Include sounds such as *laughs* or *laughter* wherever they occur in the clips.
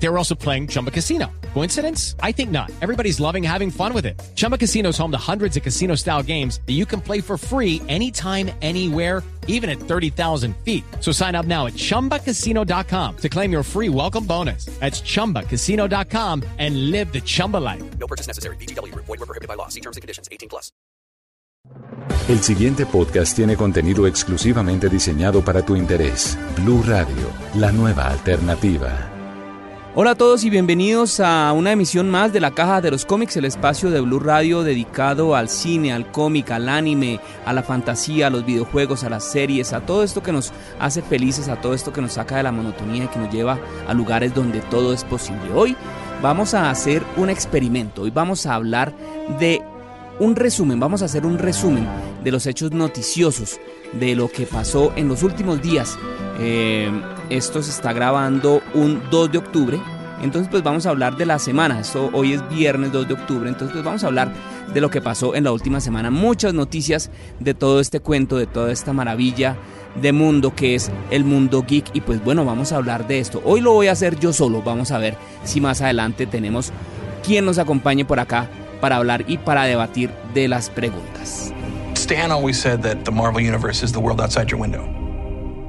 They were also playing Chumba Casino. Coincidence? I think not. Everybody's loving having fun with it. Chumba Casino is home to hundreds of casino style games that you can play for free anytime, anywhere, even at 30,000 feet. So sign up now at chumbacasino.com to claim your free welcome bonus. That's chumbacasino.com and live the Chumba life. No purchase necessary. BGW. Void were prohibited by law. See terms and conditions. 18 plus. El siguiente podcast tiene contenido exclusivamente diseñado para tu interés. Blue Radio, la nueva alternativa. Hola a todos y bienvenidos a una emisión más de la Caja de los Cómics, el espacio de Blue Radio dedicado al cine, al cómic, al anime, a la fantasía, a los videojuegos, a las series, a todo esto que nos hace felices, a todo esto que nos saca de la monotonía y que nos lleva a lugares donde todo es posible. Hoy vamos a hacer un experimento, hoy vamos a hablar de un resumen, vamos a hacer un resumen de los hechos noticiosos, de lo que pasó en los últimos días. Eh, esto se está grabando un 2 de octubre, entonces pues vamos a hablar de la semana, esto hoy es viernes 2 de octubre, entonces pues vamos a hablar de lo que pasó en la última semana, muchas noticias de todo este cuento, de toda esta maravilla de mundo que es el mundo geek y pues bueno, vamos a hablar de esto. Hoy lo voy a hacer yo solo, vamos a ver si más adelante tenemos quien nos acompañe por acá para hablar y para debatir de las preguntas. Stan always said that the Marvel Universe is the world outside your window.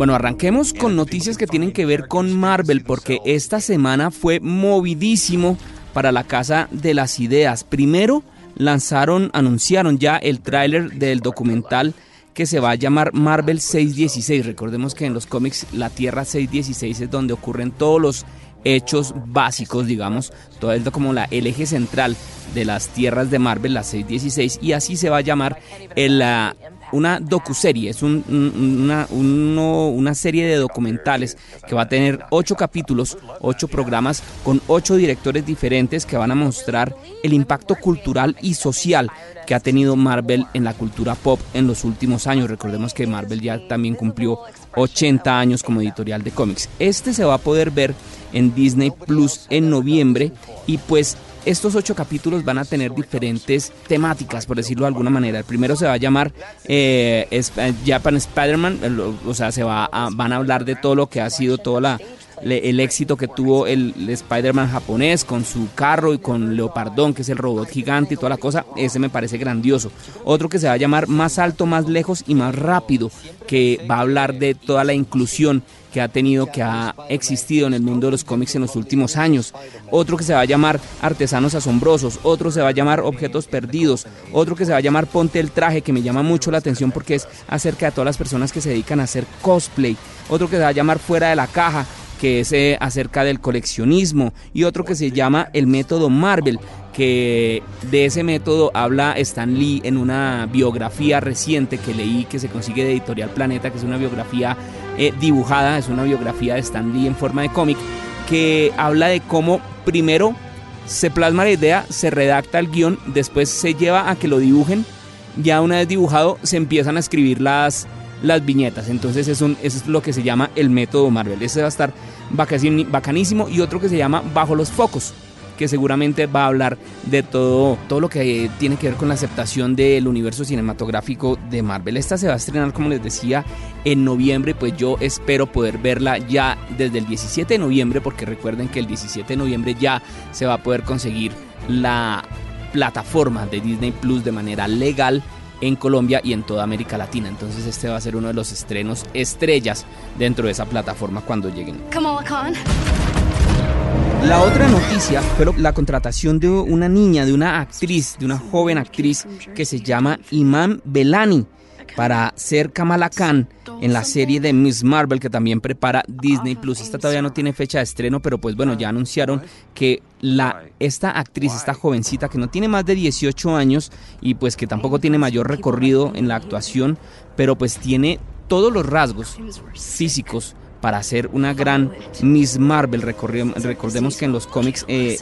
Bueno, arranquemos con noticias que tienen que ver con Marvel, porque esta semana fue movidísimo para la Casa de las Ideas. Primero lanzaron, anunciaron ya el tráiler del documental que se va a llamar Marvel 616. Recordemos que en los cómics la Tierra 616 es donde ocurren todos los hechos básicos, digamos, todo esto como la, el eje central de las tierras de Marvel, la 616, y así se va a llamar el, uh, una docuserie, es un, una, una serie de documentales que va a tener ocho capítulos, ocho programas con ocho directores diferentes que van a mostrar el impacto cultural y social que ha tenido Marvel en la cultura pop en los últimos años. Recordemos que Marvel ya también cumplió 80 años como editorial de cómics. Este se va a poder ver en Disney Plus en noviembre y pues estos ocho capítulos van a tener diferentes temáticas, por decirlo de alguna manera. El primero se va a llamar eh, Japan Spider-Man, o sea, se va a, van a hablar de todo lo que ha sido toda la el éxito que tuvo el, Spider-Man japonés con su carro y con Leopardón, que es el robot gigante y toda la cosa, ese me parece grandioso. Otro que se va a llamar Más alto, más lejos y más rápido, que va a hablar de toda la inclusión que ha tenido, que ha existido en el mundo de los cómics en los últimos años. Otro que se va a llamar Artesanos Asombrosos, otro se va a llamar Objetos Perdidos, otro que se va a llamar Ponte el Traje, que me llama mucho la atención porque es acerca de todas las personas que se dedican a hacer cosplay. Otro que se va a llamar Fuera de la Caja, que es eh, acerca del coleccionismo, y otro que se llama el método Marvel, que de ese método habla Stan Lee en una biografía reciente que leí que se consigue de Editorial Planeta, que es una biografía eh, dibujada, es una biografía de Stan Lee en forma de cómic, que habla de cómo primero se plasma la idea, se redacta el guion, después se lleva a que lo dibujen, ya una vez dibujado se empiezan a escribir las, las viñetas. Entonces es es lo que se llama el método Marvel. Ese va a estar bacanísimo y otro que se llama Bajo los Focos que seguramente va a hablar de todo, todo lo que tiene que ver con la aceptación del universo cinematográfico de Marvel. Esta se va a estrenar, como les decía, en noviembre, pues yo espero poder verla ya desde el 17 de noviembre, porque recuerden que el 17 de noviembre ya se va a poder conseguir la plataforma de Disney Plus de manera legal en Colombia y en toda América Latina. Entonces este va a ser uno de los estrenos estrellas dentro de esa plataforma cuando lleguen. La otra noticia fue la contratación de una niña, de una actriz, de una joven actriz que se llama Iman Belani para ser Kamala Khan en la serie de Miss Marvel que también prepara Disney Plus. Esta todavía no tiene fecha de estreno, pero pues bueno, ya anunciaron que esta actriz, esta jovencita que no tiene más de 18 años y pues que tampoco tiene mayor recorrido en la actuación, pero pues tiene todos los rasgos físicos para ser una gran Miss Marvel. Recordemos que en los cómics eh,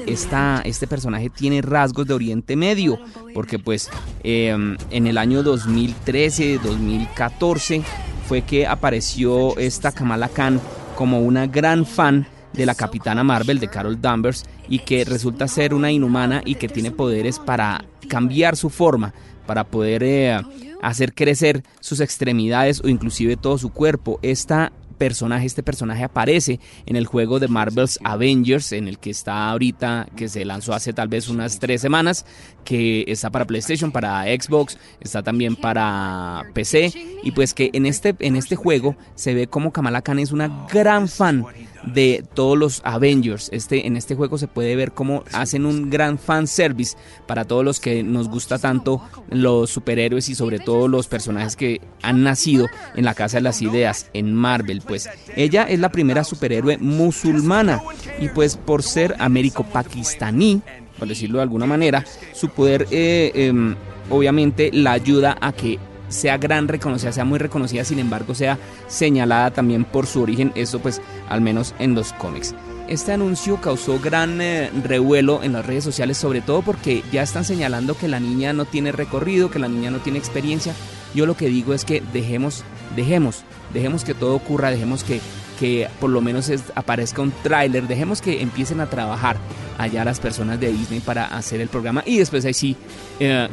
este personaje tiene rasgos de Oriente Medio, porque pues em, en el año 2013, 2014 fue que apareció esta Kamala Khan como una gran fan de la Capitana Marvel de Carol Danvers y que resulta ser una inhumana y que tiene poderes para cambiar su forma para poder eh, hacer crecer sus extremidades o inclusive todo su cuerpo. Esta personaje, este personaje aparece en el juego de Marvel's Avengers, en el que está ahorita, que se lanzó hace tal vez unas tres semanas, que está para PlayStation, para Xbox, está también para PC, y pues que en este, en este juego se ve como Kamala Khan es una gran fan de todos los Avengers. Este, en este juego se puede ver cómo hacen un gran fan service para todos los que nos gusta tanto los superhéroes y sobre todo los personajes que han nacido en la Casa de las Ideas, en Marvel. Pues ella es la primera superhéroe musulmana y pues por ser américo-pakistaní, por decirlo de alguna manera, su poder eh, em, obviamente la ayuda a que sea gran reconocida, sea muy reconocida, sin embargo sea señalada también por su origen, eso pues al menos en los cómics. Este anuncio causó gran eh, revuelo en las redes sociales, sobre todo porque ya están señalando que la niña no tiene recorrido, que la niña no tiene experiencia. Yo lo que digo es que dejemos, dejemos, dejemos que todo ocurra, dejemos que, que por lo menos aparezca un tráiler, dejemos que empiecen a trabajar allá las personas de Disney para hacer el programa y después ahí sí eh.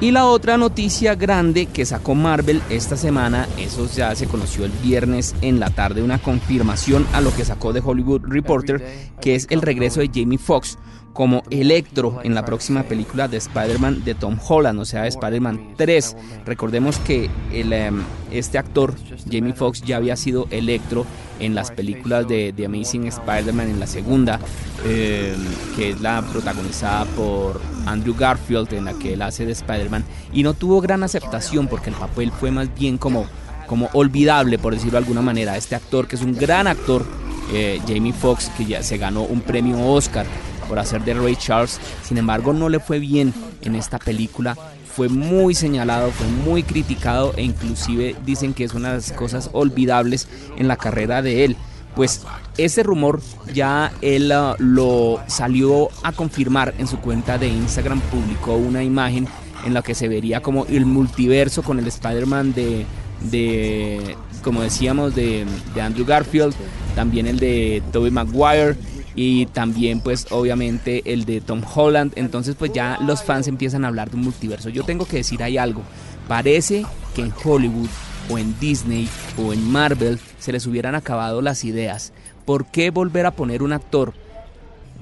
Y la otra noticia grande que sacó Marvel esta semana, eso ya se conoció el viernes en la tarde, una confirmación a lo que sacó de Hollywood Reporter, que es el regreso de Jamie Foxx como Electro en la próxima película de Spider-Man de Tom Holland, o sea, Spider-Man 3. Recordemos que em, este actor, Jamie Foxx, ya había sido Electro en las películas de The Amazing Spider-Man en la segunda, em, que es la protagonizada por Andrew Garfield, en la que él hace de Spider-Man, y no tuvo gran aceptación porque el papel fue más bien como, como olvidable, por decirlo de alguna manera. Este actor, que es un gran actor, eh, Jamie Foxx, que ya se ganó un premio Oscar por hacer de Ray Charles. Sin embargo, no le fue bien en esta película. Fue muy señalado, fue muy criticado e inclusive dicen que es una de las cosas olvidables en la carrera de él. Pues ese rumor ya él uh, lo salió a confirmar en su cuenta de Instagram, publicó una imagen en la que se vería como el multiverso con el Spider-Man de, de, como decíamos, de, de Andrew Garfield, también el de Tobey Maguire y también pues obviamente el de Tom Holland. Entonces pues ya los fans empiezan a hablar de un multiverso. Yo tengo que decir hay algo. Parece que en Hollywood o en Disney o en Marvel se les hubieran acabado las ideas. ¿Por qué volver a poner un actor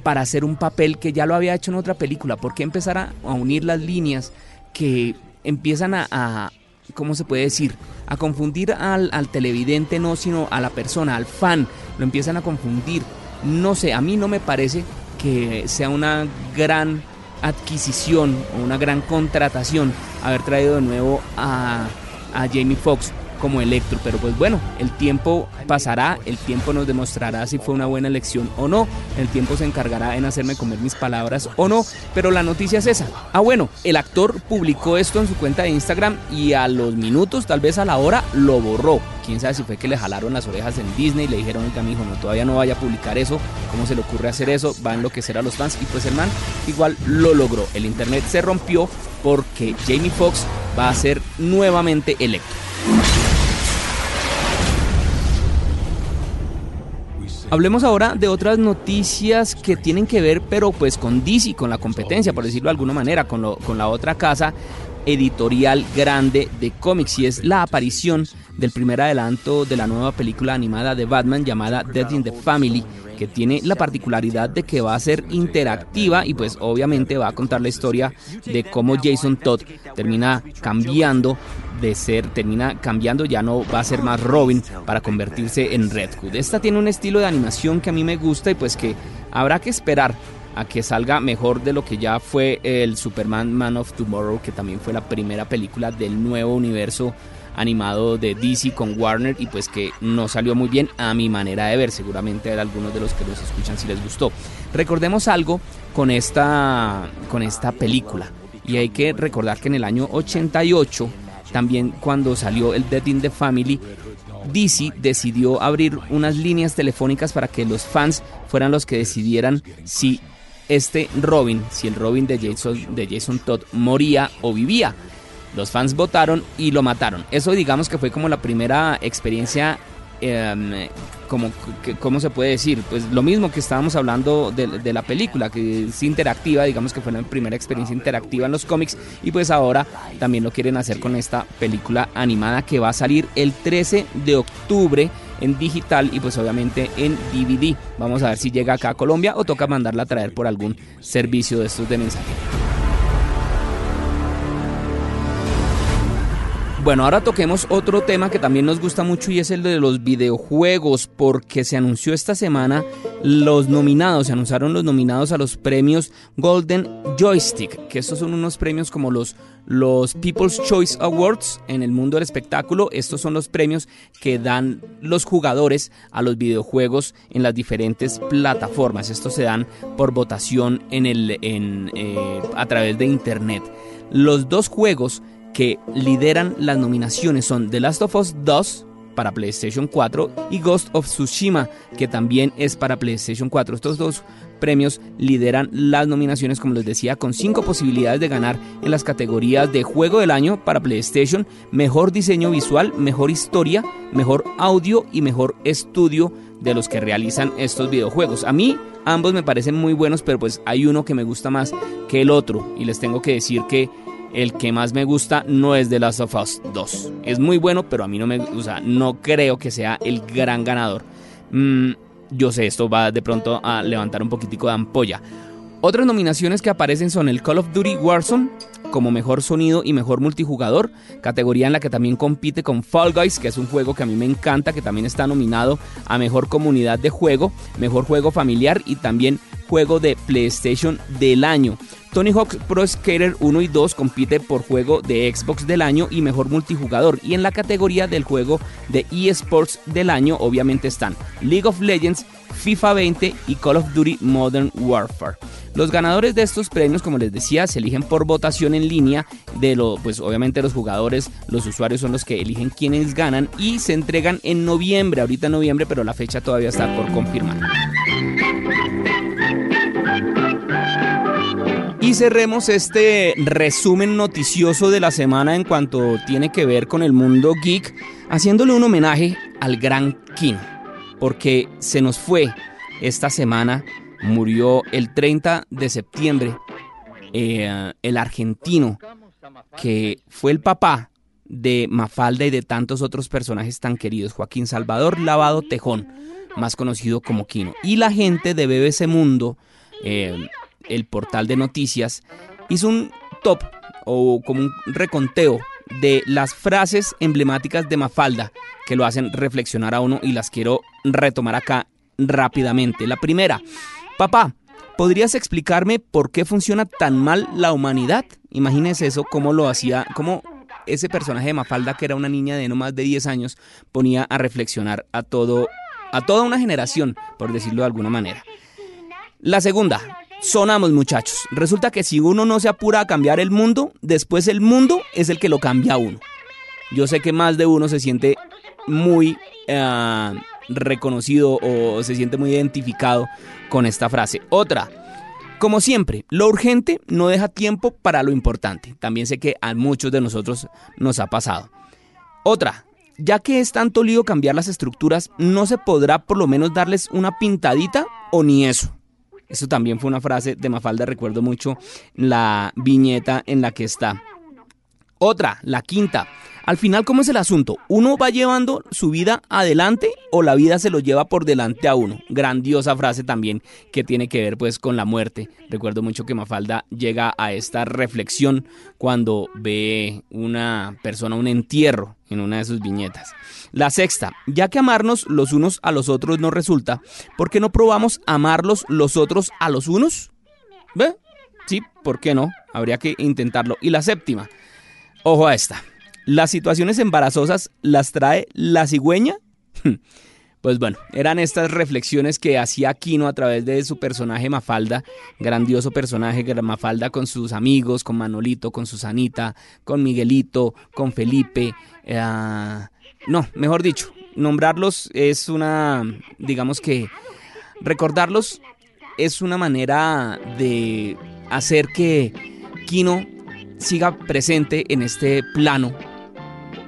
para hacer un papel que ya lo había hecho en otra película? ¿Por qué empezar a, unir las líneas que empiezan a, ¿cómo se puede decir? A confundir al televidente, no, sino a la persona, al fan. Lo empiezan a confundir no sé, a mí no me parece que sea una gran adquisición o una gran contratación haber traído de nuevo a, a Jamie Foxx como Electro, pero pues bueno, el tiempo pasará, el tiempo nos demostrará si fue una buena elección o no, el tiempo se encargará en hacerme comer mis palabras o no, pero la noticia es esa. Ah bueno, el actor publicó esto en su cuenta de Instagram y a los minutos, tal vez a la hora, lo borró. Quién sabe si fue que le jalaron las orejas en Disney y le dijeron, oiga, hijo, no, todavía no vaya a publicar eso, ¿cómo se le ocurre hacer eso? Va a enloquecer a los fans y pues el man igual lo logró. El internet se rompió porque Jamie Foxx va a ser nuevamente electo. Hablemos ahora de otras noticias que tienen que ver, pero pues con DC, con la competencia, por decirlo de alguna manera, con, con la otra casa editorial grande de cómics y es la aparición del primer adelanto de la nueva película animada de Batman llamada Death in the Family que tiene la particularidad de que va a ser interactiva y pues obviamente va a contar la historia de cómo Jason Todd termina cambiando de ser, termina cambiando, ya no va a ser más Robin para convertirse en Red Hood. Esta tiene un estilo de animación que a mí me gusta y pues que habrá que esperar a que salga mejor de lo que ya fue el Superman Man of Tomorrow, que también fue la primera película del nuevo universo animado de DC con Warner y pues que no salió muy bien a mi manera de ver. Seguramente a algunos de los que los escuchan si les gustó. Recordemos algo con esta, con esta película. Y hay que recordar que en el año 88, también cuando salió el Dead in the Family, DC decidió abrir unas líneas telefónicas para que los fans fueran los que decidieran si este Robin, si el Robin de Jason, de Jason Todd moría o vivía. Los fans votaron y lo mataron. Eso digamos que fue como la primera experiencia em, como, ¿cómo se puede decir? Pues lo mismo que estábamos hablando de, la película, que es interactiva, digamos que fue la primera experiencia interactiva en los cómics y pues ahora también lo quieren hacer con esta película animada que va a salir el 13 de octubre en digital y pues obviamente en DVD. Vamos a ver si llega acá a Colombia o toca mandarla a traer por algún servicio de estos de mensajería. Bueno, ahora toquemos otro tema que también nos gusta mucho y es el de los videojuegos, porque se anunció esta semana los nominados, se anunciaron los nominados a los premios Golden Joystick, que estos son unos premios como los, los People's Choice Awards en el mundo del espectáculo. Estos son los premios que dan los jugadores a los videojuegos en las diferentes plataformas. Estos se dan por votación en el, en, eh, a través de internet. Los dos juegos que lideran las nominaciones son The Last of Us 2 para PlayStation 4 y Ghost of Tsushima que también es para PlayStation 4. Estos dos premios lideran las nominaciones como les decía con cinco posibilidades de ganar en las categorías de juego del año para PlayStation, mejor diseño visual, mejor historia, mejor audio y mejor estudio de los que realizan estos videojuegos. A mí ambos me parecen muy buenos, pero pues hay uno que me gusta más que el otro y les tengo que decir que el que más me gusta no es The Last of Us 2. Es muy bueno, pero a mí no me, o no creo que sea el gran ganador. Mm, yo sé, esto va de pronto a levantar un poquitico de ampolla. Otras nominaciones que aparecen son el Call of Duty Warzone como mejor sonido y mejor multijugador, categoría en la que también compite con Fall Guys, que es un juego que a mí me encanta, que también está nominado a mejor comunidad de juego, mejor juego familiar y también juego de PlayStation del año. Tony Hawk Pro Skater 1 y 2 compite por juego de Xbox del año y mejor multijugador. Y en la categoría del juego de eSports del año, obviamente están League of Legends, FIFA 20 y Call of Duty Modern Warfare. Los ganadores de estos premios, como les decía, se eligen por votación en línea de lo, pues obviamente los jugadores, los usuarios son los que eligen quiénes ganan y se entregan en noviembre, ahorita en noviembre, pero la fecha todavía está por confirmar. Cerremos este resumen noticioso de la semana en cuanto tiene que ver con el mundo geek, haciéndole un homenaje al gran Kino, porque se nos fue esta semana, murió el 30 de septiembre, eh, el argentino que fue el papá de Mafalda y de tantos otros personajes tan queridos, Joaquín Salvador Lavado Tejón, más conocido como Kino. Y la gente de BBC Mundo, eh, el portal de noticias, hizo un top o como un reconteo de las frases emblemáticas de Mafalda que lo hacen reflexionar a uno y las quiero retomar acá rápidamente. La primera, papá, ¿podrías explicarme por qué funciona tan mal la humanidad? Imagínese eso, cómo lo hacía, cómo ese personaje de Mafalda, que era una niña de no más de 10 años, ponía a reflexionar a todo, a toda una generación, por decirlo de alguna manera. La segunda, sonamos muchachos. Resulta que si uno no se apura a cambiar el mundo, después el mundo es el que lo cambia a uno. Yo sé que más de uno se siente muy eh, reconocido o se siente muy identificado con esta frase. Otra, como siempre, lo urgente no deja tiempo para lo importante. También sé que a muchos de nosotros nos ha pasado. Otra, ya que es tanto lío cambiar las estructuras, ¿no se podrá por lo menos darles una pintadita o ni eso? Eso también fue una frase de Mafalda, recuerdo mucho la viñeta en la que está. Otra, la quinta. Al final, ¿cómo es el asunto? ¿Uno va llevando su vida adelante o la vida se lo lleva por delante a uno? Grandiosa frase también que tiene que ver pues con la muerte. Recuerdo mucho que Mafalda llega a esta reflexión cuando ve una persona, un entierro en una de sus viñetas. La sexta, ya que amarnos los unos a los otros no resulta, ¿por qué no probamos amarlos los otros a los unos? ¿Ve? Sí, ¿por qué no? Habría que intentarlo. Y la séptima, ojo a esta. ¿Las situaciones embarazosas las trae la cigüeña? *laughs* Pues bueno, eran estas reflexiones que hacía Aquino a través de su personaje Mafalda, grandioso personaje Mafalda con sus amigos, con Manolito, con Susanita, con Miguelito, con Felipe. eh, no, mejor dicho, nombrarlos es una, digamos que recordarlos es una manera de hacer que Kino siga presente en este plano,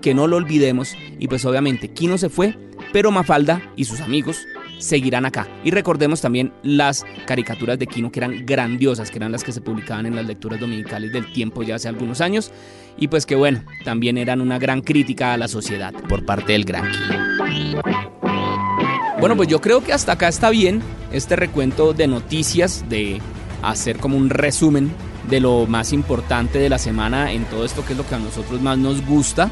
que no lo olvidemos y pues obviamente Kino se fue, pero Mafalda y sus amigos seguirán acá. Y recordemos también las caricaturas de Kino que eran grandiosas, que eran las que se publicaban en las lecturas dominicales del tiempo ya hace algunos años. Y pues que bueno, también eran una gran crítica a la sociedad por parte del gran Kino. Bueno, pues yo creo que hasta acá está bien este recuento de noticias, de hacer como un resumen de lo más importante de la semana en todo esto que es lo que a nosotros más nos gusta.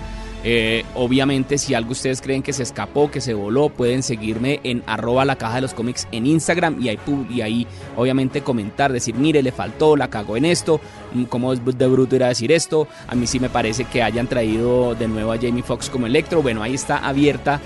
Eh, obviamente, si algo ustedes creen que se escapó, que se voló, pueden seguirme en arroba la caja de los cómics en Instagram y ahí, y ahí obviamente comentar, decir, mire, le faltó, la cago en esto, mm, cómo de bruto ir a decir esto, a mí sí me parece que hayan traído de nuevo a Jamie Foxx como Electro, bueno, ahí está abierta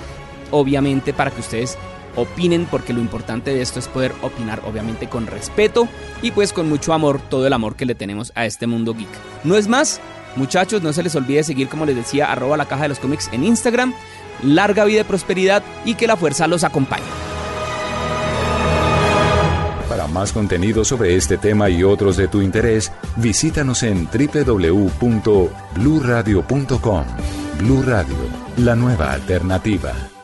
obviamente para que ustedes opinen porque lo importante de esto es poder opinar obviamente con respeto y pues con mucho amor, todo el amor que le tenemos a este mundo geek. No es más, muchachos, no se les olvide seguir como les decía arroba la caja de los cómics en Instagram, larga vida y prosperidad y que la fuerza los acompañe. Para más contenido sobre este tema y otros de tu interés, visítanos en www.bluradio.com. Blu Radio, la nueva alternativa.